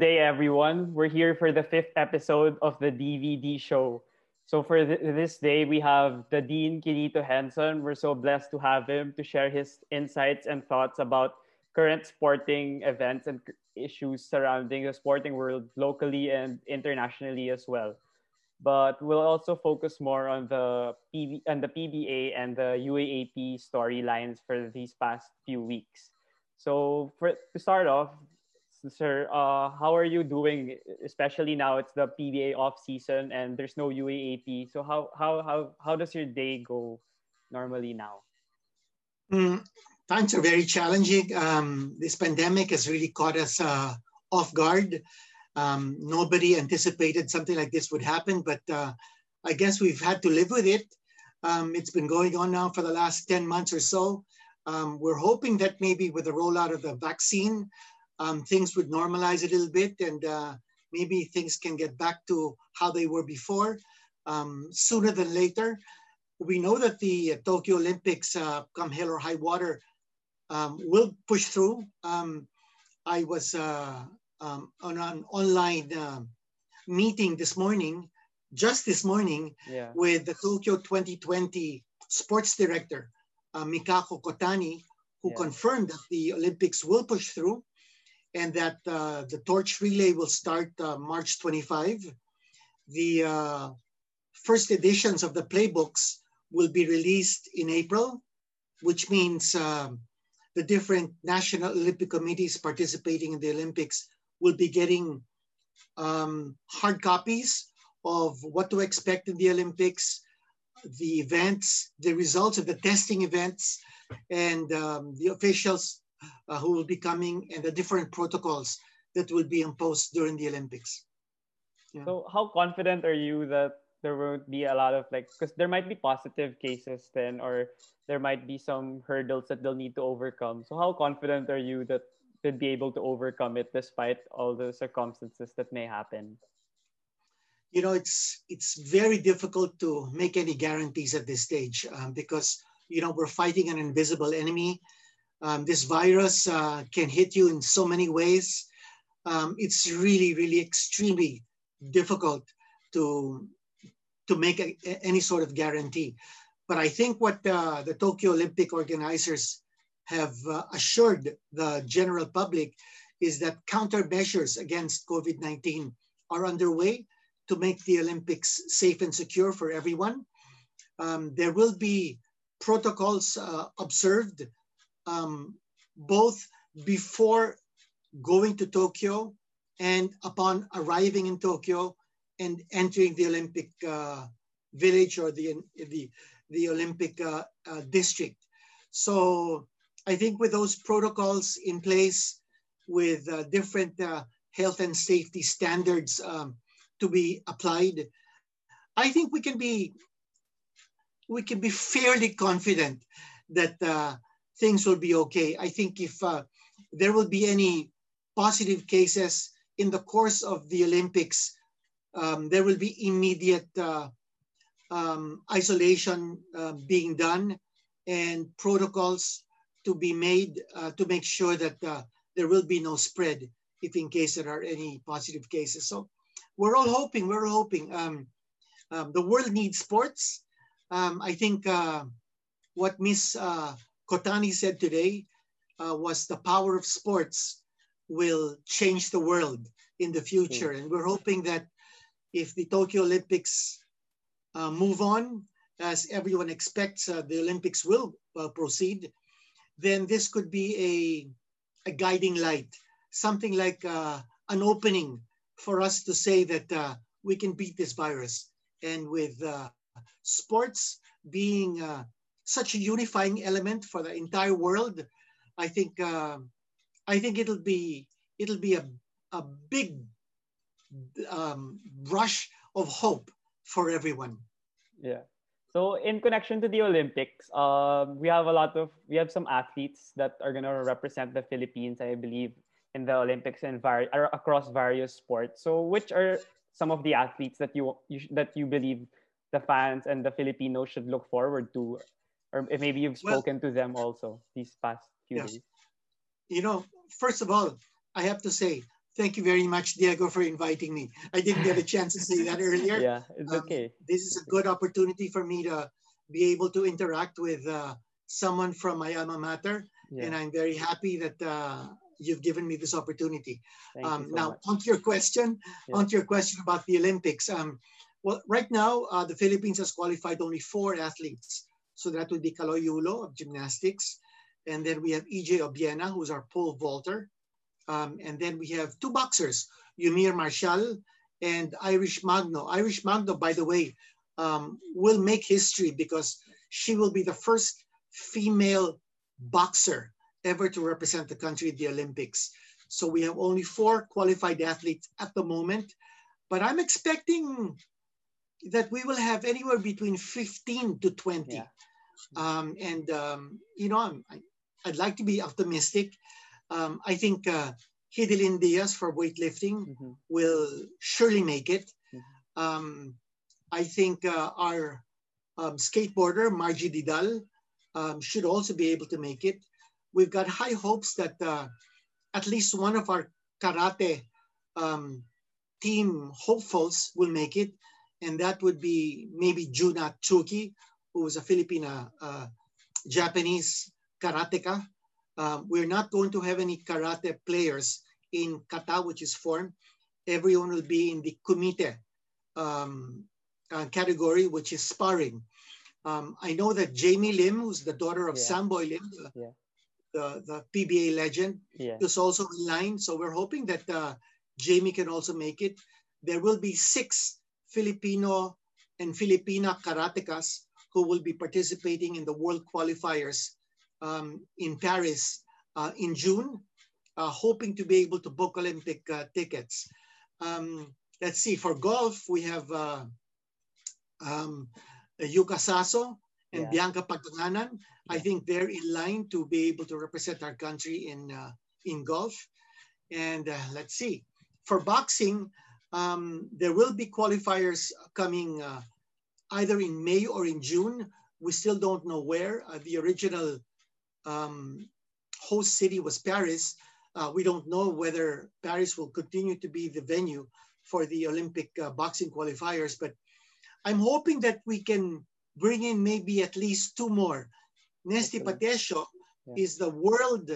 Good day, everyone. We're here for the fifth episode of the DVD show. So, for th- this day, we have the Dean Quinito Henson. We're so blessed to have him to share his insights and thoughts about current sporting events and issues surrounding the sporting world locally and internationally as well. But we'll also focus more on the PB- on the PBA and the UAAP storylines for these past few weeks. So, for to start off, sir, uh, how are you doing? Especially now it's the PBA off season and there's no UAAP. So how how how how does your day go normally now? Mm, times are very challenging. Um, this pandemic has really caught us uh, off guard. Um, nobody anticipated something like this would happen, but uh, I guess we've had to live with it. Um, it's been going on now for the last 10 months or so. Um, we're hoping that maybe with the rollout of the vaccine, um, things would normalize a little bit and uh, maybe things can get back to how they were before um, sooner than later. We know that the Tokyo Olympics, uh, come hell or high water, um, will push through. Um, I was uh, um, on an online uh, meeting this morning, just this morning, Yeah. with the Tokyo 2020 sports director, uh, Mikako Kotani, who Yeah. confirmed that the Olympics will push through and that uh, the torch relay will start uh, March 25. The uh, first editions of the playbooks will be released in April, which means um, the different national Olympic committees participating in the Olympics will be getting um, hard copies of what to expect in the Olympics, the events, the results of the testing events, and um, the officials uh, who will be coming and the different protocols that will be imposed during the Olympics. So how confident are you that there won't be a lot of like because there might be positive cases then or there might be some hurdles that they'll need to overcome. So how confident are you that they'd be able to overcome it despite all the circumstances that may happen? you know it's it's very difficult to make any guarantees at this stage um, because you know we're fighting an invisible enemy um, this virus uh, can hit you in so many ways um, it's really really extremely difficult to to make a, any sort of guarantee but i think what uh, the tokyo olympic organizers have uh, assured the general public is that countermeasures against covid-19 are underway to make the Olympics safe and secure for everyone. Um, there will be protocols uh, observed um, both before going to Tokyo and upon arriving in Tokyo and entering the Olympic uh, village or the, the, the Olympic uh, uh district. So I think with those protocols in place, with uh, different uh, health and safety standards um, to be applied, I think we can be we can be fairly confident that uh, things will be okay. I think if uh, there will be any positive cases in the course of the Olympics, um, there will be immediate uh, um, isolation uh, being done and protocols to be made uh, to make sure that uh, there will be no spread if in case there are any positive cases. So we're all hoping, we're all hoping. Um, um, the world needs sports. Um, I think uh, what Miss Kotani said today uh, was the power of sports will change the world in the future. And we're hoping that if the Tokyo Olympics uh, move on, as everyone expects uh, the Olympics will uh, proceed, then this could be a, a guiding light, something like an opening for us to say that uh, we can beat this virus. And with uh, sports being uh, such a unifying element for the entire world, I think I think it'll be it'll be a, a big um, rush of hope for everyone. Yeah. So in connection to the Olympics, um, we have a lot of we have some athletes that are gonna represent the Philippines. I believe in the Olympics and var- across various sports. So, which are some of the athletes that you, you that you believe the fans and the Filipinos should look forward to, or maybe you've spoken well, to them also these past few yes. days? You know, first of all, I have to say thank you very much, Diego, for inviting me. I didn't get a chance to say that earlier. Yeah, it's um, okay. This is a good opportunity for me to be able to interact with uh, someone from my alma mater, yeah. and I'm very happy that uh, you've given me this opportunity. Um, so now, much. onto your question, yeah. onto your question about the Olympics. Um, well, right now, uh, the Philippines has qualified only four athletes. So that would be Kaloy Yulo of gymnastics. And then we have EJ Obiena, who's our pole vaulter. Um, and then we have two boxers, Eumir Marcial and Irish Magno. Irish Magno, by the way, um, will make history because she will be the first female boxer ever to represent the country at the Olympics. So we have only four qualified athletes at the moment, but I'm expecting that we will have anywhere between 15 to 20. Yeah. Um, and, um, you know, I'm, I, would like to be optimistic. Um, I think uh, Hidilyn Diaz for weightlifting mm-hmm. will surely make it. Mm-hmm. Um, I think uh, our um, skateboarder, Margie Didal, um, should also be able to make it. We've got high hopes that uh, at least one of our karate um, team hopefuls will make it and that would be maybe Junna Tsukii, who is a Filipina uh, Japanese karateka. Um, we're not going to have any karate players in kata, which is form. Everyone will be in the kumite um, uh, category, which is sparring. Um, I know that Jamie Lim, who's the daughter of yeah. Samboy Lim, the, yeah. the, the, PBA legend, yeah. is also in line. So we're hoping that uh, Jamie can also make it. There will be six Filipino and Filipina karatekas who will be participating in the world qualifiers um, in Paris uh, in June, uh, hoping to be able to book Olympic uh, tickets. Um, let's see, for golf, we have uh, um, Yuka Saso and yeah. Bianca. Yeah. I think they're in line to be able to represent our country in, uh, in golf. And uh, let's see, for boxing, um, there will be qualifiers coming uh, either in May or in June. We still don't know where. Uh, the original um, host city was Paris. Uh, we don't know whether Paris will continue to be the venue for the Olympic uh, boxing qualifiers, but I'm hoping that we can bring in maybe at least two more. Nesty Petecio yeah. is the world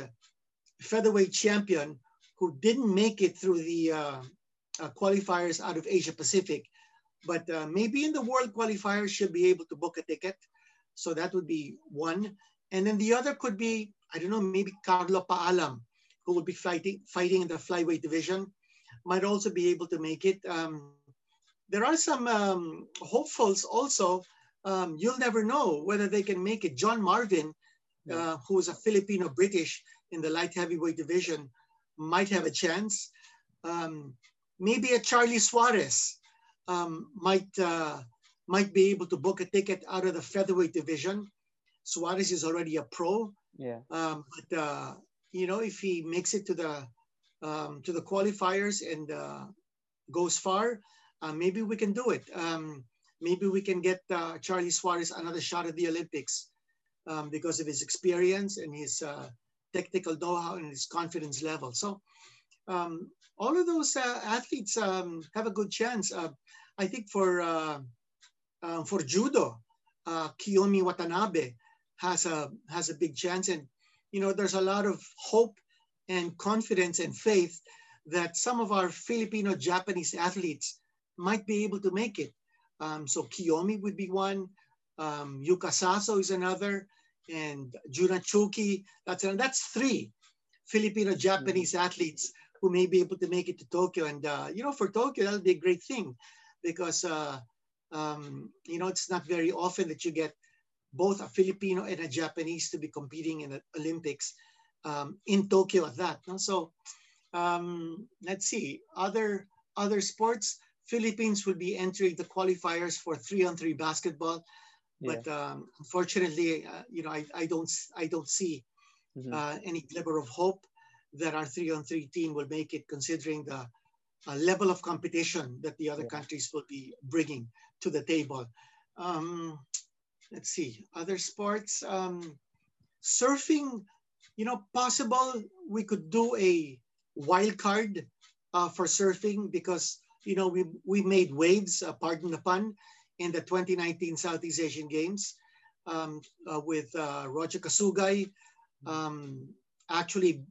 featherweight champion who didn't make it through the uh, uh, qualifiers out of Asia Pacific. But uh, maybe in the world qualifiers should be able to book a ticket. So that would be one. And then the other could be, I don't know, maybe Carlo Paalam, who would be fighting, fighting in the flyweight division, might also be able to make it. Um, there are some um, hopefuls also. Um, you'll never know whether they can make it. John Marvin, uh, who is a Filipino British in the light heavyweight division, might have a chance. Um, maybe a Charlie Suarez um, might uh, might be able to book a ticket out of the featherweight division. Suarez is already a pro. Yeah. Um, but uh, you know, if he makes it to the um, to the qualifiers and uh, goes far, uh, maybe we can do it. Um, maybe we can get uh, Charlie Suarez another shot at the Olympics um, because of his experience and his uh, technical know-how and his confidence level. So um, all of those uh, athletes um, have a good chance. Uh, I think for uh, uh for judo, uh, Kiyomi Watanabe has a has a big chance, and you know there's a lot of hope and confidence and faith that some of our Filipino Japanese athletes might be able to make it. Um, so Kiyomi would be one, um, Yuka Saso is another, and Junna Tsukii. That's that's three Filipino Japanese mm-hmm. athletes who may be able to make it to Tokyo. And, uh, you know, for Tokyo, that'll be a great thing because, uh, um, you know, it's not very often that you get both a Filipino and a Japanese to be competing in the Olympics um, in Tokyo at that. No? So um, let's see, other, other sports, Philippines will be entering the qualifiers for three on three basketball. Yeah. But um, unfortunately, uh, you know, I, I don't I don't see mm-hmm. uh, any glimmer of hope that our three on three team will make it considering the uh, level of competition that the other yeah. countries will be bringing to the table. Um, let's see, other sports. Um, surfing, you know, possible we could do a wild card uh, for surfing because, you know, we, we made waves, uh, pardon the pun, in the 2019 Southeast Asian Games um, uh, with uh, Roger Casugay um, actually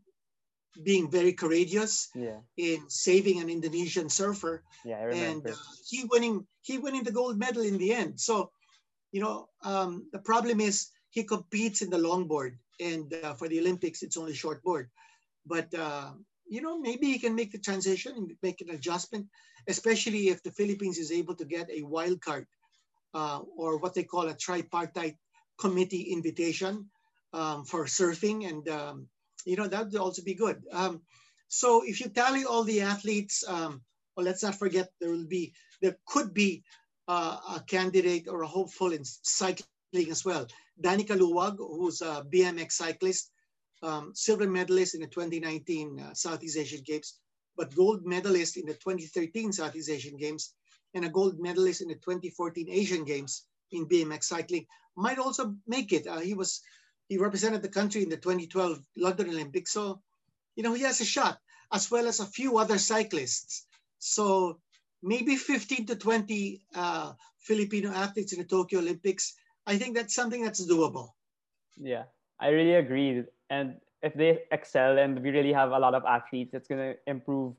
being very courageous yeah. in saving an Indonesian surfer. Yeah, I remember. And uh, he winning he winning the gold medal in the end. So, you know, um, the problem is he competes in the longboard, and uh, for the Olympics it's only shortboard. But uh, you know, maybe he can make the transition and make an adjustment, especially if the Philippines is able to get a wild card uh, or what they call a tripartite committee invitation um, for surfing, and um, you know that would also be good. Um, so if you tally all the athletes, um, well, let's not forget there will be there could be uh, a candidate or a hopeful in cycling as well. Danny Caluag, who's a BMX cyclist, um, silver medalist in the 2019 uh, Southeast Asian Games, but gold medalist in the 2013 Southeast Asian Games, and a gold medalist in the 2014 Asian Games in BMX cycling, might also make it. Uh, he was he represented the country in the 2012 London Olympics, so you know he has a shot, as well as a few other cyclists. So maybe 15 to 20 uh, Filipino athletes in the Tokyo Olympics. I think that's something that's doable. Yeah, I really agree. And if they excel and we really have a lot of athletes, it's going to improve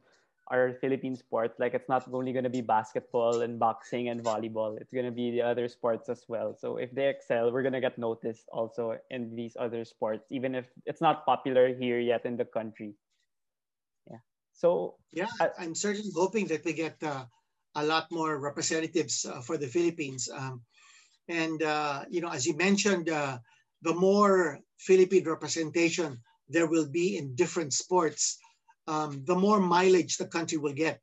our Philippine sport. Like it's not only going to be basketball and boxing and volleyball, it's going to be the other sports as well. So if they excel, we're going to get noticed also in these other sports, even if it's not popular here yet in the country. Yeah. So, yeah, uh, I'm certainly hoping that we get uh, a lot more representatives uh, for the Philippines. Um, and, uh, you know, as you mentioned, uh, the more Philippine representation there will be in different sports, um, the more mileage the country will get.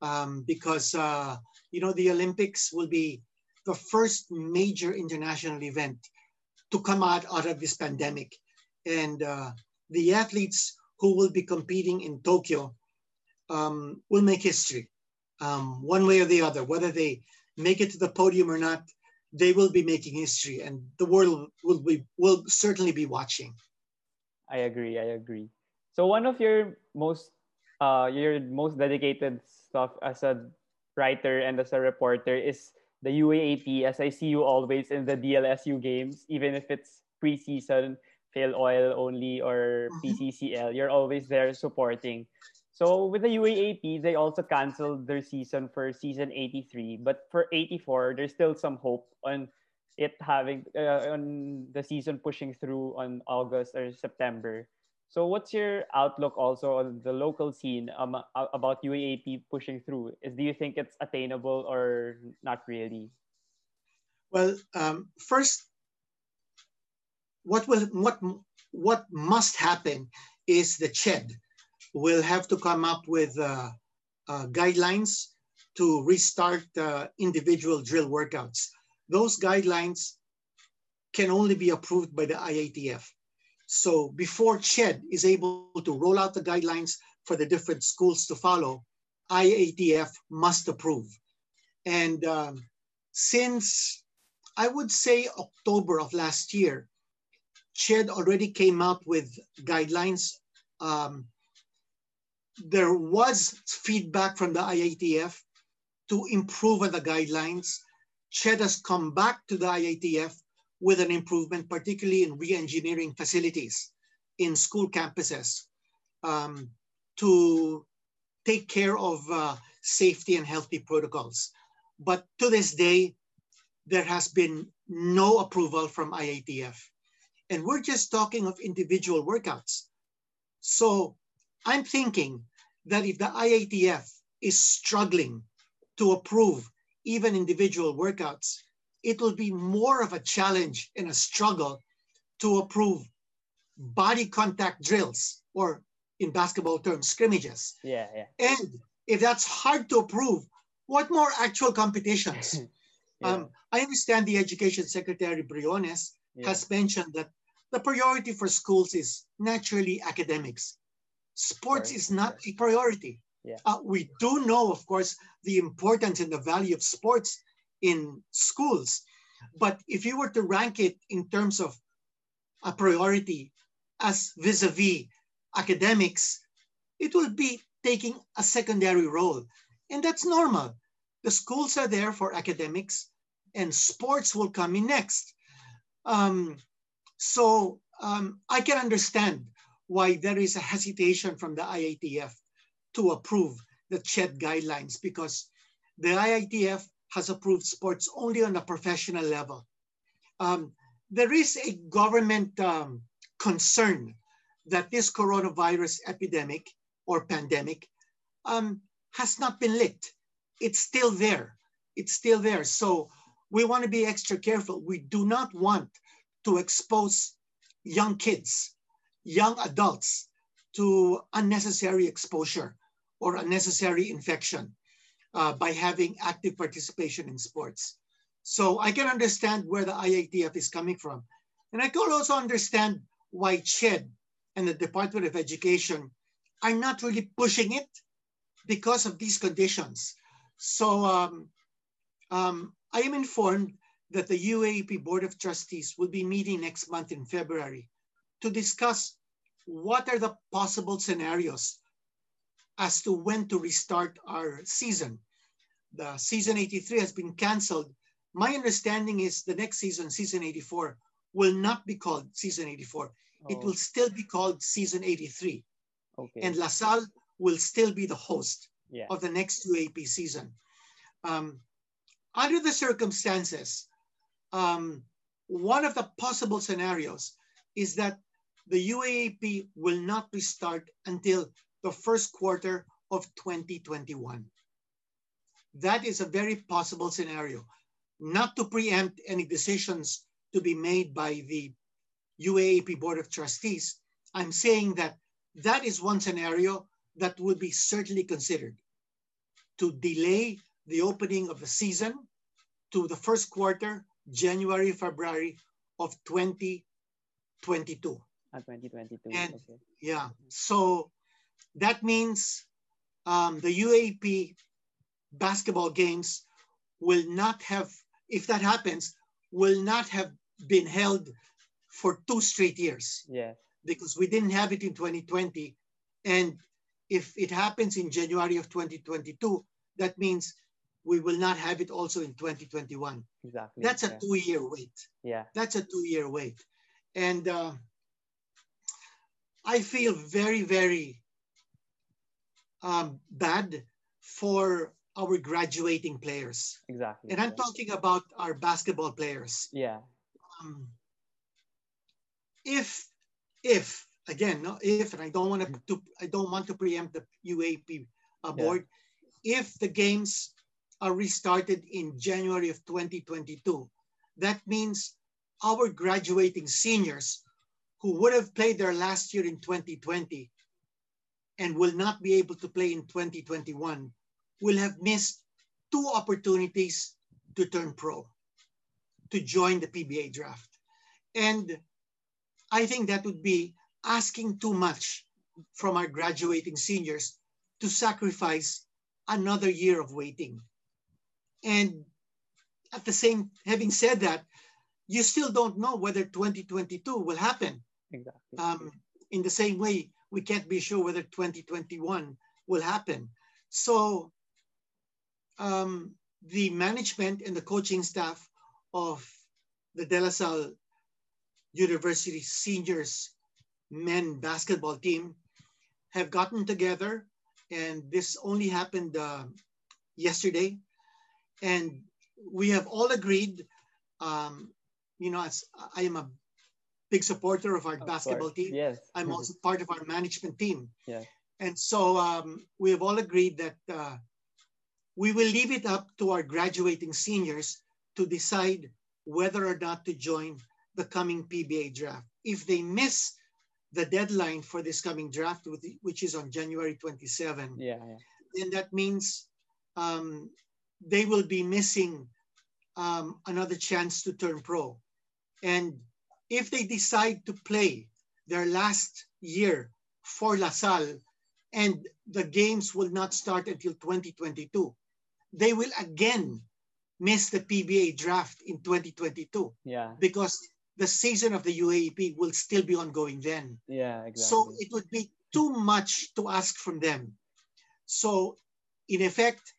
Um, because, uh, you know, the Olympics will be the first major international event to come out, out of this pandemic. And uh, the athletes who will be competing in Tokyo um, will make history um, one way or the other, whether they make it to the podium or not, they will be making history and the world will be will certainly be watching. I agree. I agree. So one of your most uh, your most dedicated stuff as a writer and as a reporter is the UAAP as I see you always in the DLSU games, even if it's preseason, Filoil only or mm-hmm. PCCL, you're always there supporting. So with the UAAP, they also canceled their season for season 83, but for 84, there's still some hope on it having uh, on the season pushing through on August or September. So what's your outlook also on the local scene um, about UAAP pushing through? Is do you think it's attainable or not really? Well, um, first, what will what what must happen is the CHED will have to come up with uh, uh, guidelines to restart uh, individual drill workouts. Those guidelines can only be approved by the IATF. So before CHED is able to roll out the guidelines for the different schools to follow, IATF must approve. And um, since I would say October of last year, CHED already came out with guidelines. Um, there was feedback from the IATF to improve on the guidelines. CHED has come back to the IATF with an improvement, particularly in re-engineering facilities in school campuses um, to take care of uh, safety and healthy protocols. But to this day, there has been no approval from IATF. And we're just talking of individual workouts. So I'm thinking that if the IATF is struggling to approve even individual workouts, it will be more of a challenge and a struggle to approve body contact drills or in basketball terms scrimmages yeah yeah and if that's hard to approve what more actual competitions yeah. um, i understand the education secretary briones yeah. has mentioned that the priority for schools is naturally academics sports is not a priority. Yeah. Uh, we do know, of course, the importance and the value of sports in schools. But if you were to rank it in terms of a priority as vis-a-vis academics, it will be taking a secondary role. And that's normal. The schools are there for academics and sports will come in next. Um, so um, I can understand why there is a hesitation from the IATF to approve the CHED guidelines because the IATF has approved sports only on a professional level. Um, there is a government um, concern that this coronavirus epidemic or pandemic um, has not been lit. It's still there. It's still there. So we want to be extra careful. We do not want to expose young kids, young adults to unnecessary exposure or unnecessary infection uh, by having active participation in sports. So I can understand where the IATF is coming from. And I can also understand why CHED and the Department of Education are not really pushing it because of these conditions. So um, um, I am informed that the UAAP Board of Trustees will be meeting next month in February to discuss what are the possible scenarios as to when to restart our season. The season 83 has been canceled. My understanding is the next season, season 84, will not be called season 84. It Oh, will still be called season 83. okay. And LaSalle will still be the host yeah. of the next UAAP season. Um, under the circumstances, um, one of the possible scenarios is that the UAAP will not restart until the first quarter of 2021. That is a very possible scenario. Not to preempt any decisions to be made by the UAAP Board of Trustees, I'm saying that that is one scenario that would be certainly considered to delay the opening of the season to the first quarter, January, February of 2022. At 2022. And- okay. Yeah, so that means um, the UAAP basketball games will not have, if that happens, will not have been held for two straight years Yeah. because we didn't have it in 2020. And if it happens in January of 2022, that means we will not have it also in 2021. Exactly. That's a yeah. two year wait. yeah. That's a two year wait. And uh, I feel very, very um, bad for our graduating players. Exactly. And I'm talking about our basketball players. Yeah. Um, if, if again, no, if, and I don't want to, I don't want to preempt the UAAP uh, Yeah. board. If the games are restarted in January of 2022, that means our graduating seniors who would have played their last year in 2020 and will not be able to play in 2021 will have missed two opportunities to turn pro, to join the PBA draft. And I think that would be asking too much from our graduating seniors to sacrifice another year of waiting. And at the same, having said that, you still don't know whether 2022 will happen. Exactly. Um, in the same way, we can't be sure whether 2021 will happen. So um, the management and the coaching staff of the De La Salle University seniors men basketball team have gotten together, and this only happened uh, yesterday. And we have all agreed, um, you know, as I am a big supporter of our Of basketball course. team. Yes. I'm also part of our management team. Yeah. And so um, we have all agreed that uh, we will leave it up to our graduating seniors to decide whether or not to join the coming PBA draft. If they miss the deadline for this coming draft, which is on January 27, yeah. Yeah. then that means um, they will be missing um, another chance to turn pro. And if they decide to play their last year for La Salle and the games will not start until 2022. They will again miss the PBA draft in 2022 Yeah. because the season of the UAAP will still be ongoing then. Yeah. Exactly. So it would be too much to ask from them. So, in effect,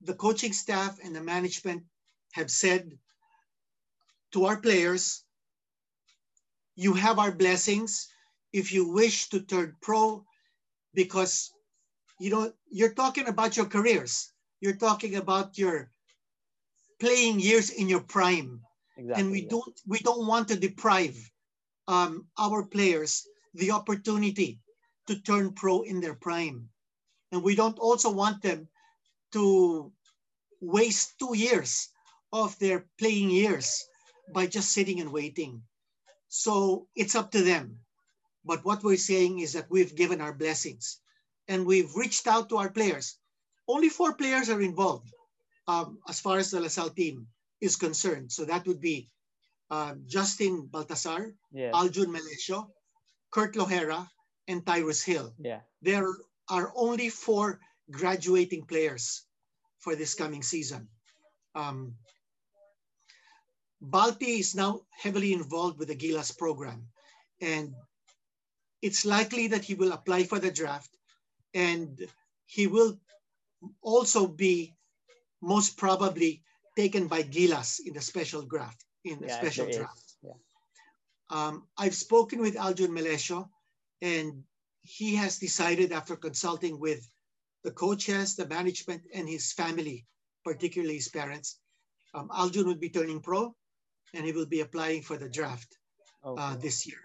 the coaching staff and the management have said to our players, you have our blessings if you wish to turn pro because you know you're talking about your careers you're talking about your playing years in your prime exactly. and we yeah. don't we don't want to deprive um, our players the opportunity to turn pro in their prime and we don't also want them to waste two years of their playing years by just sitting and waiting so it's up to them but what we're saying is that we've given our blessings and we've reached out to our players only four players are involved um, as far as the LaSalle team is concerned. So that would be uh, Justine Baltazar, Yes. Aljun Melecio, Kurt Lojera, and Tyrus Hill. yeah. There are only four graduating players for this coming season. Um, Balti is now heavily involved with the Gilas program, and it's likely that he will apply for the draft, and he will also be most probably taken by Gilas in the special draft. In the Yeah. special draft. Yeah. Um, I've spoken with Aljun Melecio, and he has decided after consulting with the coaches, the management, and his family, particularly his parents, um, Aljun would be turning pro, and he will be applying for the draft Okay. uh, this year.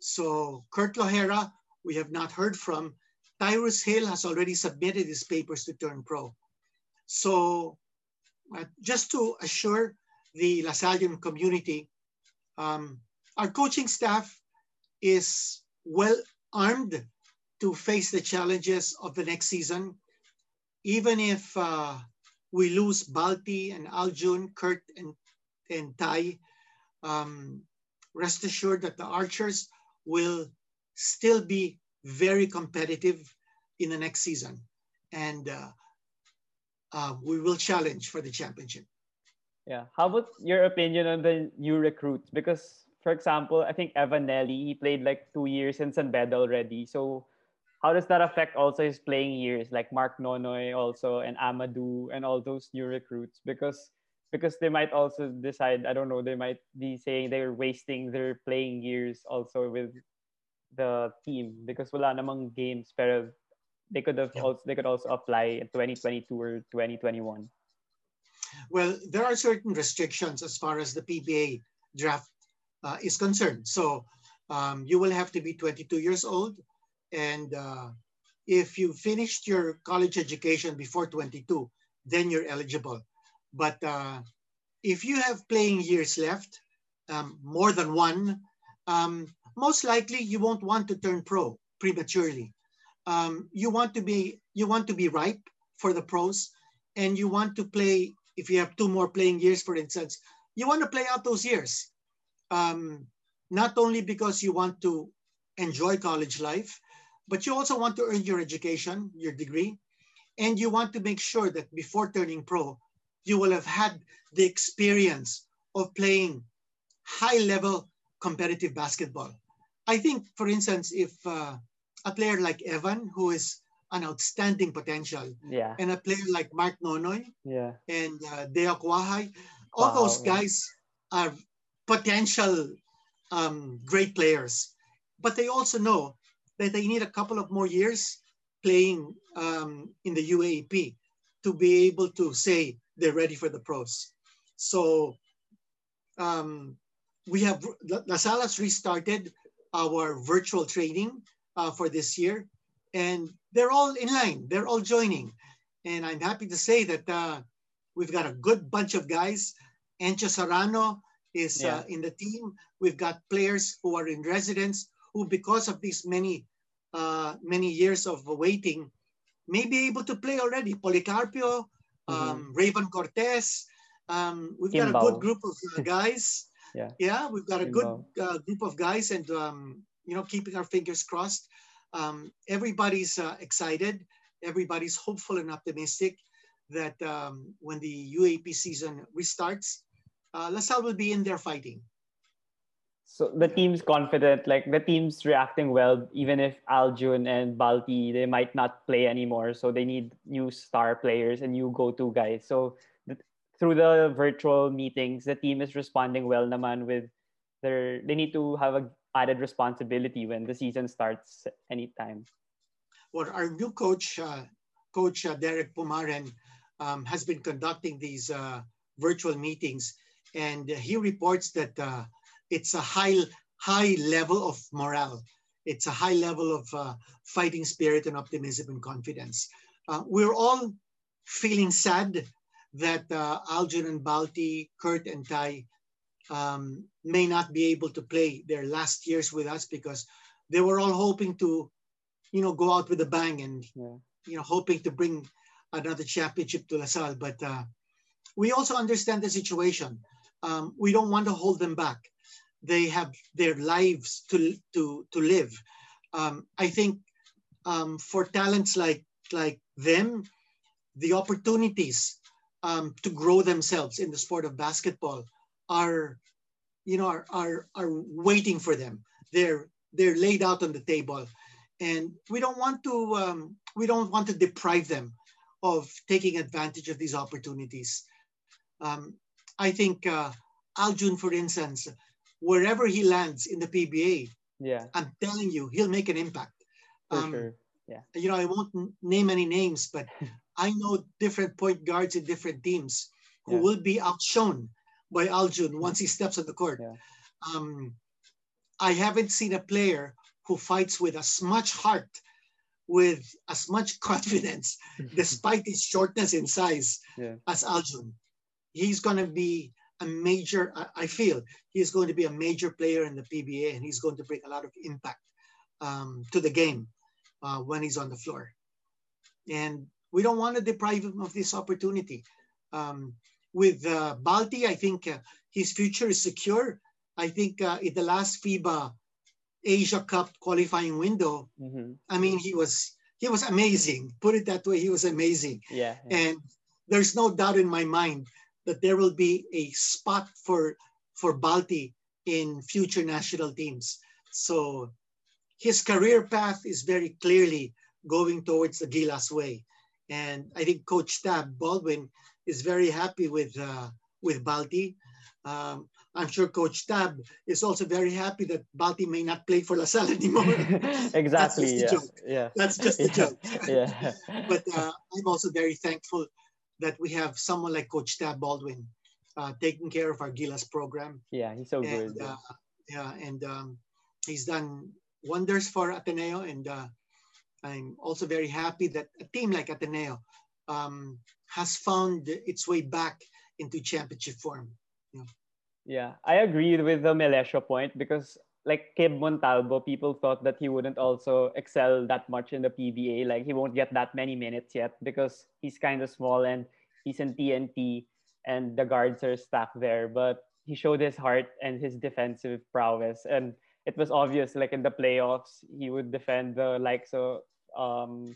So Kurt Lojera, we have not heard from. Tyrus Hill has already submitted his papers to turn pro. So uh, just to assure the LaSallian community, um, our coaching staff is well armed to face the challenges of the next season. Even if uh, we lose Balti and Aljun, Kurt and, and Tai, um, rest assured that the Archers will still be very competitive in the next season. And uh, uh, we will challenge for the championship. Yeah. How about your opinion on the new recruits? Because, for example, I think Evan Nelle, he played like two years in San Beda already. So, how does that affect also his playing years, like Mark Nonoy also and Amadou and all those new recruits? Because because they might also decide, I don't know, they might be saying they're wasting their playing years also with the team because wala namang games pero they could have Yeah. also they could also apply in 2022 or 2021. Well, there are certain restrictions as far as the PBA draft uh, is concerned. So um, you will have to be 22 years old. And uh, if you finished your college education before 22, then you're eligible. But uh, if you have playing years left, um, more than one, um, most likely you won't want to turn pro prematurely. Um, you want to be you want to be ripe for the pros, and you want to play. If you have two more playing years, for instance, you want to play out those years. Um, not only because you want to enjoy college life, but you also want to earn your education, your degree, and you want to make sure that before turning pro, you will have had the experience of playing high level competitive basketball. I think, for instance, if uh, a player like Evan, who is an outstanding potential, Yeah. and a player like Mark Nonoy Yeah. and uh, Deo Cuajao, all Wow. those guys are potential um, great players. But they also know that they need a couple of more years playing um, in the UAAP to be able to say they're ready for the pros. So um, we have La has restarted our virtual training uh, for this year, and they're all in line. They're all joining, and I'm happy to say that uh, we've got a good bunch of guys. Encho Serrano is uh, in the team. We've got players who are in residence who, because of these many uh, many years of waiting, may be able to play already. Policarpio, um, Raven Cortez. Um, we've got a good group of uh, guys. Yeah. yeah, we've got a good uh, group of guys, and um, you know, keeping our fingers crossed. um, everybody's uh, excited. Everybody's hopeful and optimistic that um, when the UAAP season restarts, uh, LaSalle will be in there fighting. So the team's confident, like the team's reacting well, even if Aljun and Balti, they might not play anymore. So they need new star players and new go-to guys. So through the virtual meetings, the team is responding well naman with their, they need to have a added responsibility when the season starts anytime. Well, our new coach, uh, Coach uh, Derek Pumaren, um, has been conducting these uh, virtual meetings, and he reports that uh, it's a high high level of morale. It's a high level of uh, fighting spirit and optimism and confidence. Uh, we're all feeling sad that uh, Aljun and Balti, Kurt and Ty um, may not be able to play their last years with us because they were all hoping to, you know, go out with a bang and, yeah. you know, hoping to bring another championship to LaSalle. But uh, we also understand the situation. Um, we don't want to hold them back they have their lives to to to live. Um, I think um, for talents like like them, the opportunities um, to grow themselves in the sport of basketball are, you know, are, are are waiting for them. They're they're laid out on the table, and we don't want to um, we don't want to deprive them of taking advantage of these opportunities. Um, I think uh, Aljun, for instance, wherever he lands in the PBA, yeah, I'm telling you, he'll make an impact. For um, sure. Yeah. You know, I won't name any names, but I know different point guards in different teams who yeah. will be outshone by Aljun once he steps on the court. Yeah. Um, I haven't seen a player who fights with as much heart, with as much confidence, despite his shortness in size, yeah. as Aljun. He's going to be a major, I feel he's going to be a major player in the PBA and he's going to bring a lot of impact um, to the game uh, when he's on the floor. And we don't want to deprive him of this opportunity. Um, with uh, Balti, I think uh, his future is secure. I think uh, in the last FIBA Asia Cup qualifying window, mm-hmm. I mean, he was he was amazing. Put it that way, he was amazing. Yeah, yeah. And there's no doubt in my mind that there will be a spot for for Balti in future national teams. So his career path is very clearly going towards the Gilas way. And I think Coach Tab Baldwin is very happy with uh, with Balti. Um, I'm sure Coach Tab is also very happy that Balti may not play for LaSalle anymore. exactly. That's yeah. yeah. That's just a joke. yeah. but uh, I'm also very thankful that we have someone like Coach Tab Baldwin uh, taking care of our Gilas program. Yeah, he's so and, good. Uh, yeah, and um, he's done wonders for Ateneo, and uh, I'm also very happy that a team like Ateneo um, has found its way back into championship form. Yeah, yeah I agree with the Melecio point because like Kib Montalbo, people thought that he wouldn't also excel that much in the PBA. Like he won't get that many minutes yet because he's kind of small and he's in TNT and the guards are stacked there. But he showed his heart and his defensive prowess. And it was obvious, like in the playoffs, he would defend the likes of um,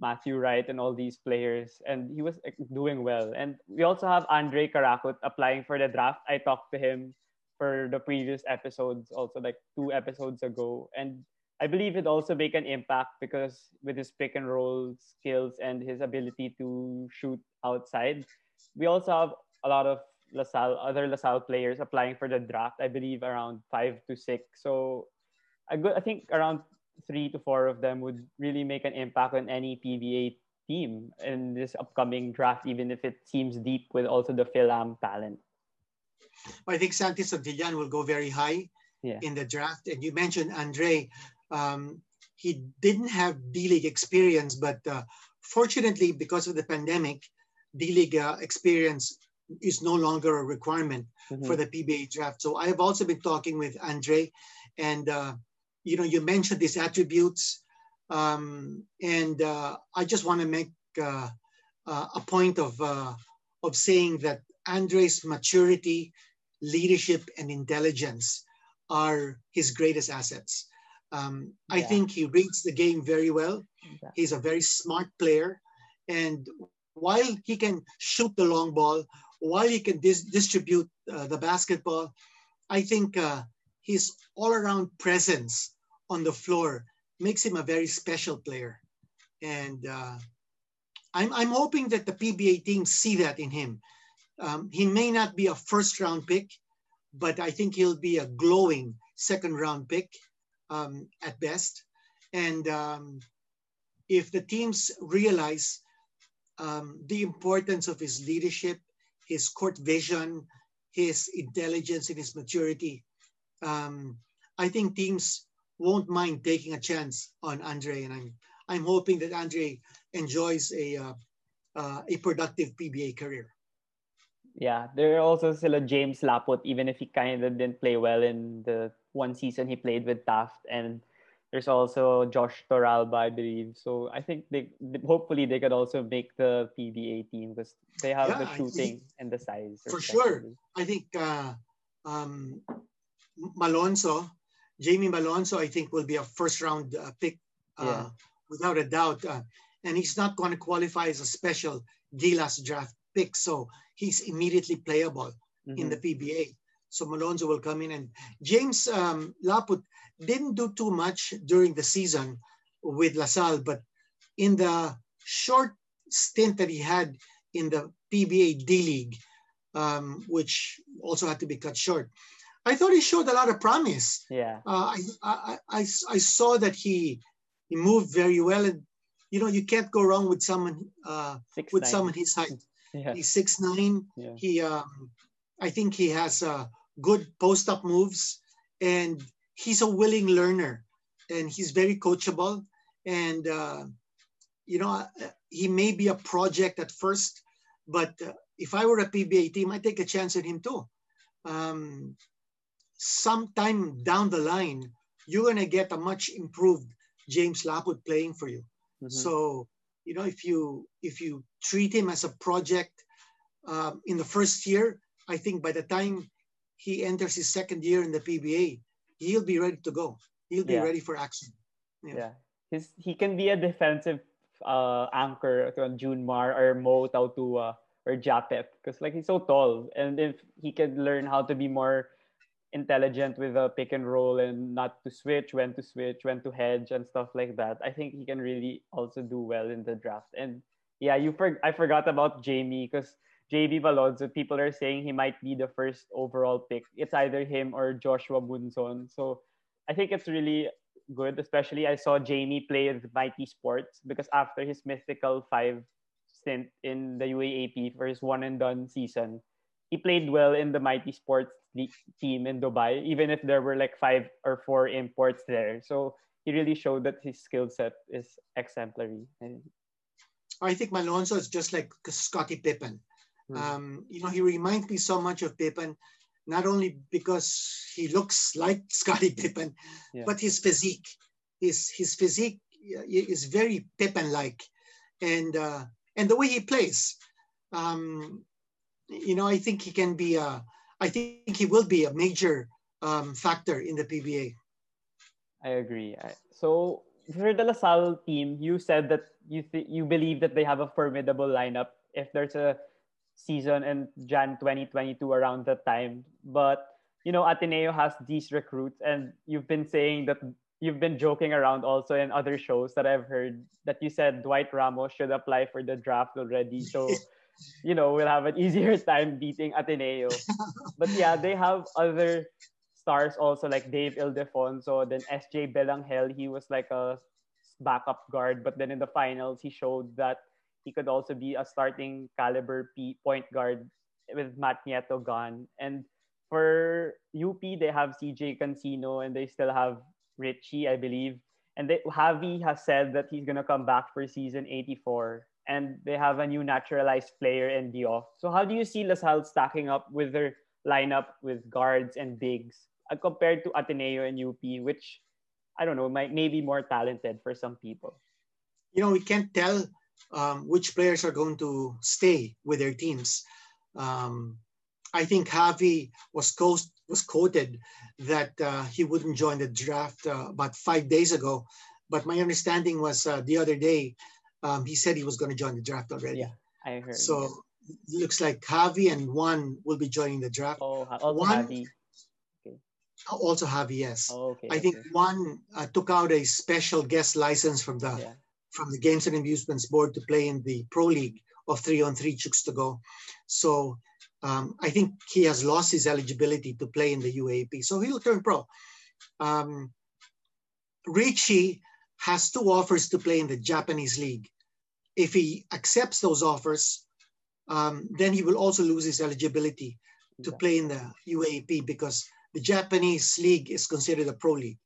Matthew Wright and all these players. And he was like, doing well. And we also have Andrei Caracut applying for the draft. I talked to him for the previous episodes, also like two episodes ago. And I believe it also make an impact because with his pick and roll skills and his ability to shoot outside, we also have a lot of LaSalle, other LaSalle players applying for the draft. I believe around five to six. So I go, I think around three to four of them would really make an impact on any PBA team in this upcoming draft, even if it seems deep with also the Fil-Am talent. I think Santi Santillan will go very high yeah. in the draft. And you mentioned Andre. Um, he didn't have D-League experience, but uh, fortunately, because of the pandemic, D-League uh, experience is no longer a requirement mm-hmm. for the PBA draft. So I have also been talking with Andre, and uh, you know, you mentioned these attributes, um, and uh, I just want to make uh, uh, a point of uh, of saying that Andre's maturity, leadership, and intelligence are his greatest assets. Um, I think he reads the game very well. Yeah. He's a very smart player. And while he can shoot the long ball, while he can dis- distribute uh, the basketball, I think uh, his all around presence on the floor makes him a very special player. And uh, I'm, I'm hoping that the PBA teams see that in him. Um, he may not be a first round pick, but I think he'll be a glowing second round pick um, at best. And um, if the teams realize um, the importance of his leadership, his court vision, his intelligence, and his maturity, um, I think teams won't mind taking a chance on Andrei. And I'm I'm hoping that Andrei enjoys a uh, uh, a productive PBA career. Yeah, there are also sila James Laput, even if he kind of didn't play well in the one season he played with Taft, and there's also Josh Torralba, I believe. So I think they hopefully they could also make the PBA team because they have Yeah, the shooting and the size. For sure. I think uh, um, Malonzo, Jamie Malonzo, I think will be a first round uh, pick uh, Yeah. without a doubt. Uh, and he's not going to qualify as a special Gilas draft pick. So he's immediately playable in Mhm. the PBA. So Malonzo will come in. And James um, Laput didn't do too much during the season with LaSalle, but in the short stint that he had in the PBA D League, um, which also had to be cut short, I thought he showed a lot of promise. Yeah. Uh, I, I, I, I saw that he he moved very well, and you know you can't go wrong with someone uh, with someone his height. Yeah. He's six nine. Yeah. He, um, I think he has uh, good post up moves, and he's a willing learner, and he's very coachable. And uh, you know, uh, he may be a project at first, but uh, if I were a PBA team, I'd take a chance on him too. Um, sometime down the line, you're gonna get a much improved James Laput playing for you. Mhm. So, you know, if you if you treat him as a project um, in the first year, I think by the time he enters his second year in the PBA, he'll be ready to go. He'll be Yeah. ready for action. Yeah. Yeah. His he can be a defensive uh anchor to Junmar or Mo Tautuaa or Japeth because like he's so tall and if he can learn how to be more intelligent with the pick and roll and not to switch, when to switch, when to hedge and stuff like that, I think he can really also do well in the draft. And yeah, you for, I forgot about Jamie because JB Malonzo, people are saying he might be the first overall pick. It's either him or Joshua Munzon. So I think it's really good, especially I saw Jamie play with Mighty Sports because after his mythical five stint in the UAAP for his one and done season, he played well in the Mighty Sports team in Dubai, even if there were like five or four imports there. So he really showed that his skill set is exemplary. I think Malonzo is just like Scottie Pippen. Hmm. Um, you know, he reminds me so much of Pippen, not only because he looks like Scottie Pippen, Yeah. but his physique. His his physique uh, is very Pippen-like, and uh, and the way he plays. Um, you know, I think he can be a. I think he will be a major um, factor in the PBA. I agree. So for the LaSalle team, you said that you th- you believe that they have a formidable lineup if there's a season in Jan 2022 around that time. But you know, Ateneo has these recruits, and you've been saying that you've been joking around also in other shows that I've heard that you said Dwight Ramos should apply for the draft already. So you know, we'll have an easier time beating Ateneo. but yeah, they have other stars also like Dave Ildefonso, then SJ Belangel. He was like a backup guard, but then in the finals, he showed that he could also be a starting caliber point guard with Matt Nieto gone. And for UP, they have CJ Cancino and they still have Ricci, I believe. And they, Javi has said that he's gonna come back for season 84 and they have a new naturalized player in Diouf. So how do you see LaSalle stacking up with their lineup with guards and bigs uh, compared to Ateneo and UP, which I don't know, might maybe more talented for some people. you know, we can't tell um, which players are going to stay with their teams. Um, I think Javi was coached was quoted that uh, he wouldn't join the draft uh, about five days ago. But my understanding was uh, the other day um, he said he was going to join the draft already. Yeah, I heard. So it looks like Javi and Juan will be joining the draft. oh, also One- Javi. Also Javi, yes. Oh, okay. I think okay. Juan uh, took out a special guest license from the Yeah. From the Games and Amusements Board to play in the Pro League of three on three chooks to go. So um, I think he has lost his eligibility to play in the UAAP. So he'll turn pro. Um, Ricci has two offers to play in the Japanese league. If he accepts those offers, um, then he will also lose his eligibility to play in the UAAP because the Japanese league is considered a pro league.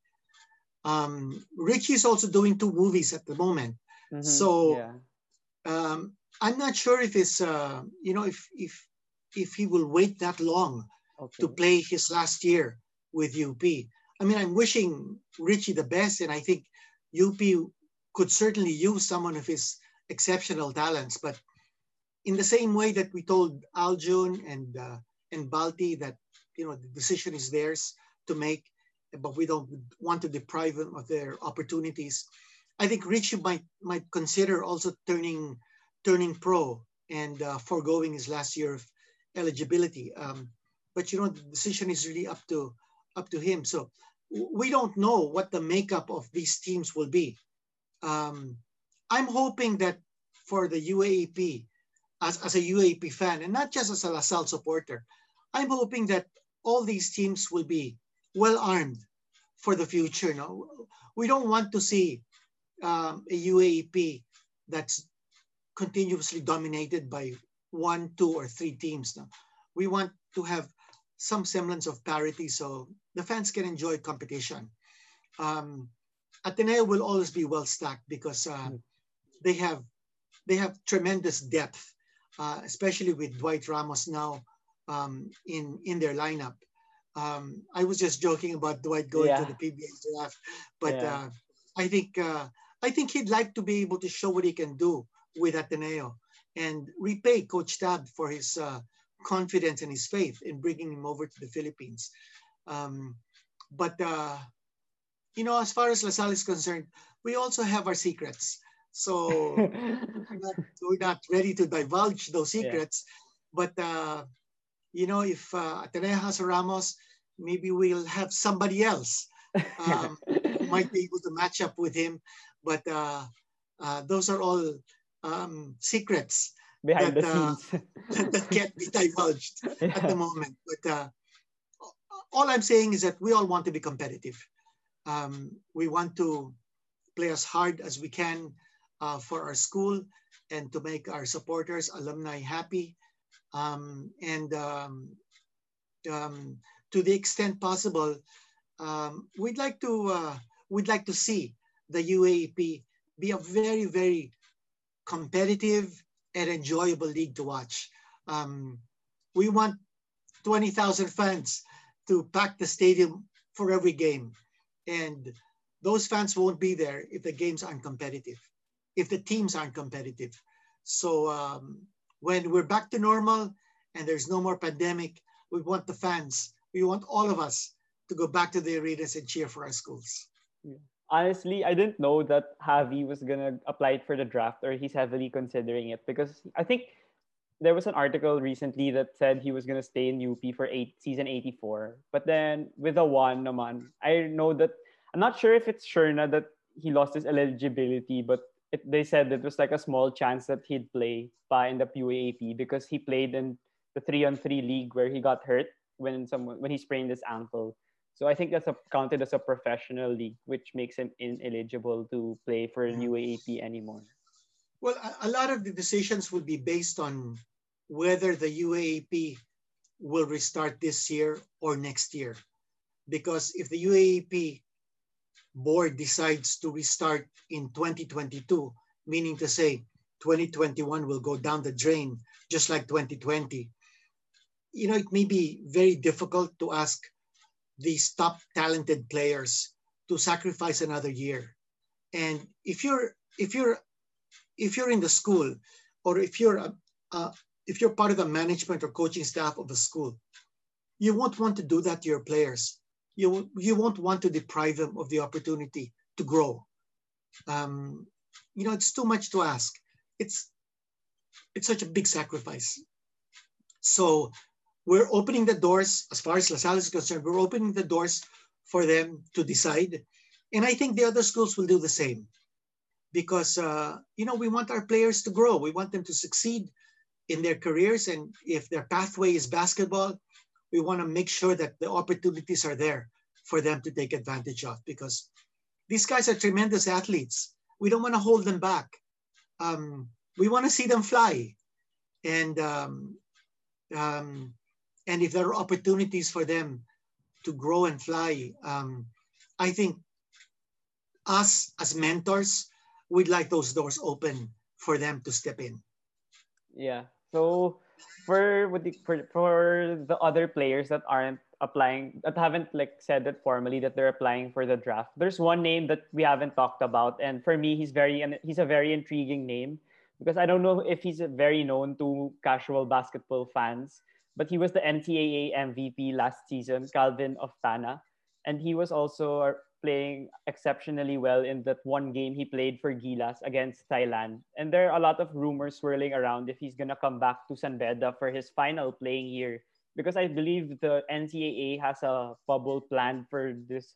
Um, is also doing two movies at the moment. Mhm, so- yeah. Um, I'm not sure if it's uh, you know if if if he will wait that long Okay. to play his last year with UP. I mean, I'm wishing Ricci the best, and I think UP could certainly use someone of his exceptional talents. But in the same way that we told Aljun and uh, and Balti that you know the decision is theirs to make, but we don't want to deprive them of their opportunities. I think Ricci might might consider also turning turning pro and uh, foregoing his last year of eligibility. Um, but you know the decision is really up to up to him. So we don't know what the makeup of these teams will be. Um, I'm hoping that for the UAAP, as, as a UAAP fan, and not just as a LaSalle supporter, I'm hoping that all these teams will be well armed for the future. No, we don't want to see um, a UAAP that's continuously dominated by one, two, or three teams. No, we want to have some semblance of parity so the fans can enjoy competition. Um, Ateneo will always be well stacked because uh, Mm. they have they have tremendous depth, uh, especially with Dwight Ramos now um, in in their lineup. Um, I was just joking about Dwight going to the PBA draft, but Yeah. uh, I think uh, I think he'd like to be able to show what he can do with Ateneo and repay Coach Tab for his uh, confidence and his faith in bringing him over to the Philippines. Um, but uh, you know, as far as LaSalle is concerned, we also have our secrets. So we're not, we're not ready to divulge those Yeah. secrets. But uh, you know, if uh, Ateneo has a Ramos, maybe we'll have somebody else um, who might be able to match up with him. But uh, uh, those are all um, secrets Behind the that, uh, that can't be divulged at the moment. But uh, all I'm saying is that we all want to be competitive. Um, we want to play as hard as we can uh, for our school and to make our supporters, alumni happy. Um, and um, um, to the extent possible, um, we'd like to uh, we'd like to see the UAAP be a very very competitive and enjoyable league to watch. Um, we want 20,000 fans to pack the stadium for every game. And those fans won't be there if the games aren't competitive, if the teams aren't competitive. So um, when we're back to normal and there's no more pandemic, we want the fans, we want all of us to go back to the arenas and cheer for our schools. Honestly, I didn't know that Javi was gonna apply for the draft or he's heavily considering it because I think there was an article recently that said he was gonna stay in UP for eight season 84. But then with the one naman, I know that I'm not sure if it's sure na that he lost his eligibility, but it, they said it was like a small chance that he'd play pa in the PUAP because he played in the three on three league where he got hurt when someone when he sprained his ankle. So I think that's a, counted as a professional league, which makes him ineligible to play for. UAAP anymore. Well, a, a lot of the decisions will be based on whether the UAAP will restart this year or next year. Because if the UAAP board decides to restart in 2022, meaning to say 2021 will go down the drain just like 2020, you know, it may be very difficult to ask these top talented players to sacrifice another year. And if you're if you're if you're in the school or if you're a, uh, if you're part of the management or coaching staff of a school, you won't want to do that to your players. You, you won't want to deprive them of the opportunity to grow. Um, you know, it's too much to ask. It's, it's such a big sacrifice. So we're opening the doors, as far as LaSalle is concerned, we're opening the doors for them to decide. And I think the other schools will do the same because, uh, you know, we want our players to grow. We want them to succeed in their careers. And if their pathway is basketball, we want to make sure that the opportunities are there for them to take advantage of because these guys are tremendous athletes. We don't want to hold them back. Um, we want to see them fly. And, um, um, and if there are opportunities for them to grow and fly, um, I think us as mentors, we'd like those doors open for them to step in. Yeah. So for the, for, for the other players that aren't applying that haven't like said it formally that they're applying for the draft there's one name that we haven't talked about and for me he's very he's a very intriguing name because i don't know if he's very known to casual basketball fans but he was the ncaa mvp last season calvin oftana and he was also playing exceptionally well in that one game he played for Gilas against Thailand. And there are a lot of rumors swirling around if he's going to come back to San Beda for his final playing year. Because I believe the NCAA has a bubble planned for this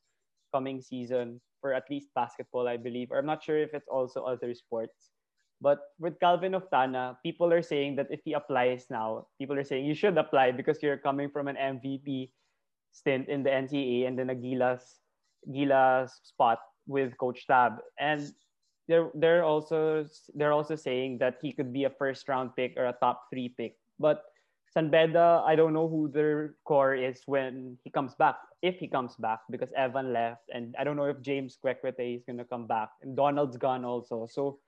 coming season for at least basketball, I believe. Or I'm not sure if it's also other sports. But with Calvin Oftana, people are saying that if he applies now, people are saying you should apply because you're coming from an MVP stint in the NCAA and then a Gilas Gilas spot with Coach Tab, and they're they're also they're also saying that he could be a first round pick or a top three pick. But San Beda, I don't know who their core is when he comes back, if he comes back, because Evan left, and I don't know if James Kwekuteye is gonna come back, and Donald's gone also. So,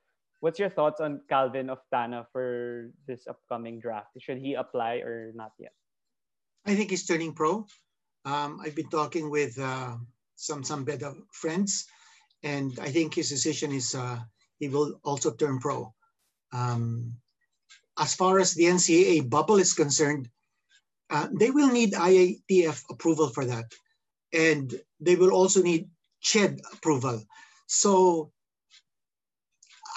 what's your thoughts on Calvin of Tana for this upcoming draft? Should he apply or not yet? I think he's turning pro. Um, I've been talking with uh, some San Beda friends, and I think his decision is uh, he will also turn pro. Um, as far as the NCAA bubble is concerned, uh, they will need IATF approval for that, and they will also need CHED approval. So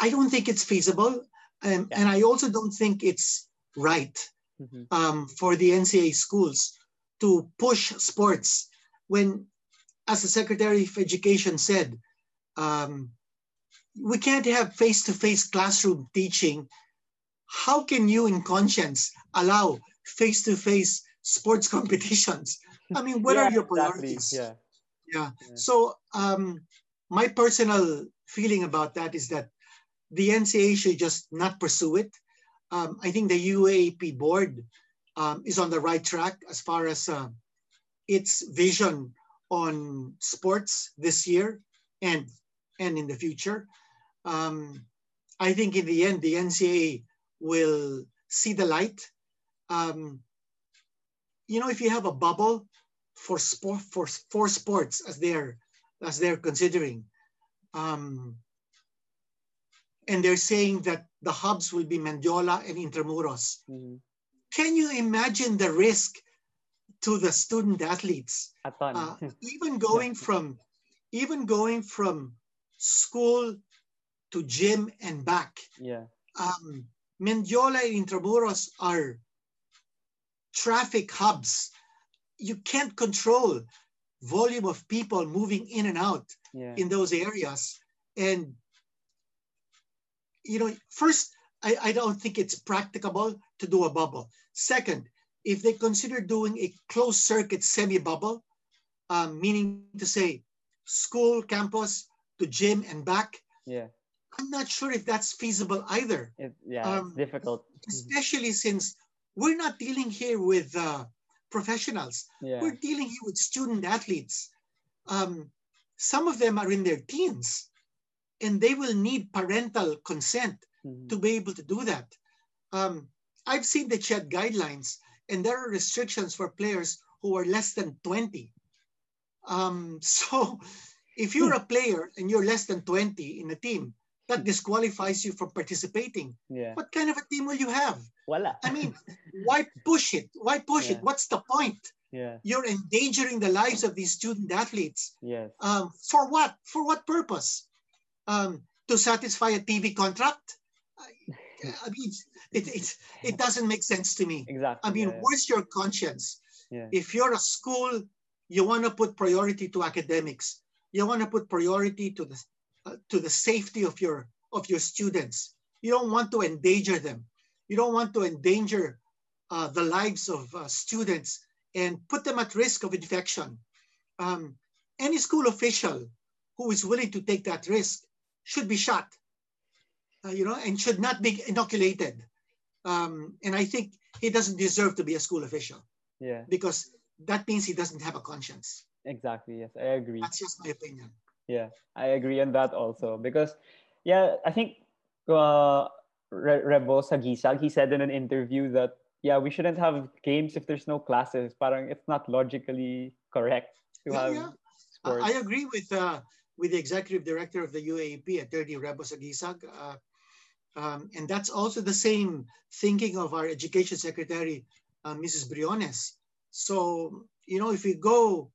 I don't think it's feasible, and, and I also don't think it's right mm-hmm. um, for the NCAA schools to push sports when as the Secretary of Education said, um, we can't have face-to-face classroom teaching. How can you, in conscience, allow face-to-face sports competitions? I mean, what yeah, are your priorities? Exactly. Yeah. yeah. yeah. So um, my personal feeling about that is that the NCAA should just not pursue it. Um, I think the UAAP board um, is on the right track as far as uh, its vision on sports this year and and in the future. Um, I think in the end, the NCAA will see the light. Um, you know, if you have a bubble for sport for for sports as they're as they're considering, um, and they're saying that the hubs will be Mendiola and Intramuros. Mm-hmm. Can you imagine the risk to the student athletes. Uh, even going from even going from school to gym and back. Yeah. Um, Mendiola and Intramuros are traffic hubs. You can't control volume of people moving in and out yeah. in those areas. And you know, first, I, I don't think it's practicable to do a bubble. Second, if they consider doing a closed circuit semi-bubble, um, meaning to say school, campus to gym and back, yeah, I'm not sure if that's feasible either. It, yeah, um, it's difficult. Especially since we're not dealing here with uh, professionals. Yeah. We're dealing here with student athletes. Um, some of them are in their teens and they will need parental consent mm-hmm. to be able to do that. Um, I've seen the CHED guidelines and there are restrictions for players who are less than 20. Um, so if you're a player and you're less than 20 in a team, that disqualifies you from participating. Yeah. What kind of a team will you have? Voila. I mean, why push it? Why push yeah. it? What's the point? Yeah. You're endangering the lives of these student athletes. Yes. Um, for what? For what purpose? Um, to satisfy a TV contract? I, mean, it, it, it doesn't make sense to me. Exactly. I mean, yeah. where's your conscience? Yeah. If you're a school, you want to put priority to academics. You want to put priority to the uh, to the safety of your of your students. You don't want to endanger them. You don't want to endanger uh, the lives of uh, students and put them at risk of infection. Um, any school official who is willing to take that risk should be shot, uh, you know, and should not be inoculated. Um, and I think he doesn't deserve to be a school official Yeah. because that means he doesn't have a conscience. Exactly. Yes, I agree. That's just my opinion. Yeah, I agree on that also because, yeah, I think uh, Re- Rebo Saguisag he said in an interview that yeah we shouldn't have games if there's no classes. Parang it's not logically correct to Yeah, have yeah. sports. I agree with uh, with the executive director of the UAAP, Attorney Rebo Saguisag. Uh, um, and that's also the same thinking of our education secretary, uh, Mrs. Briones. So, you know, if we go,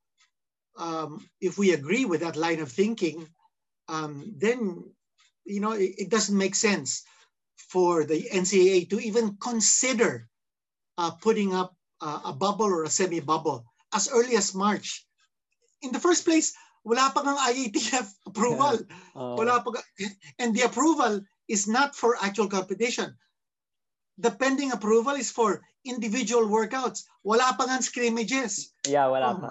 um, if we agree with that line of thinking, um, then, you know, it, it doesn't make sense for the NCAA to even consider uh, putting up uh, a bubble or a semi-bubble as early as March. In the first place, wala pa ng IATF approval. Uh, Wala pa, and the approval is not for actual competition. The pending approval is for individual workouts. Wala pa nga scrimmages. yeah, wala Oh pa.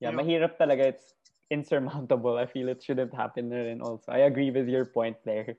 Yeah, You know? mahirap talaga. It's insurmountable. I feel it shouldn't happen there and also. I agree with your point there.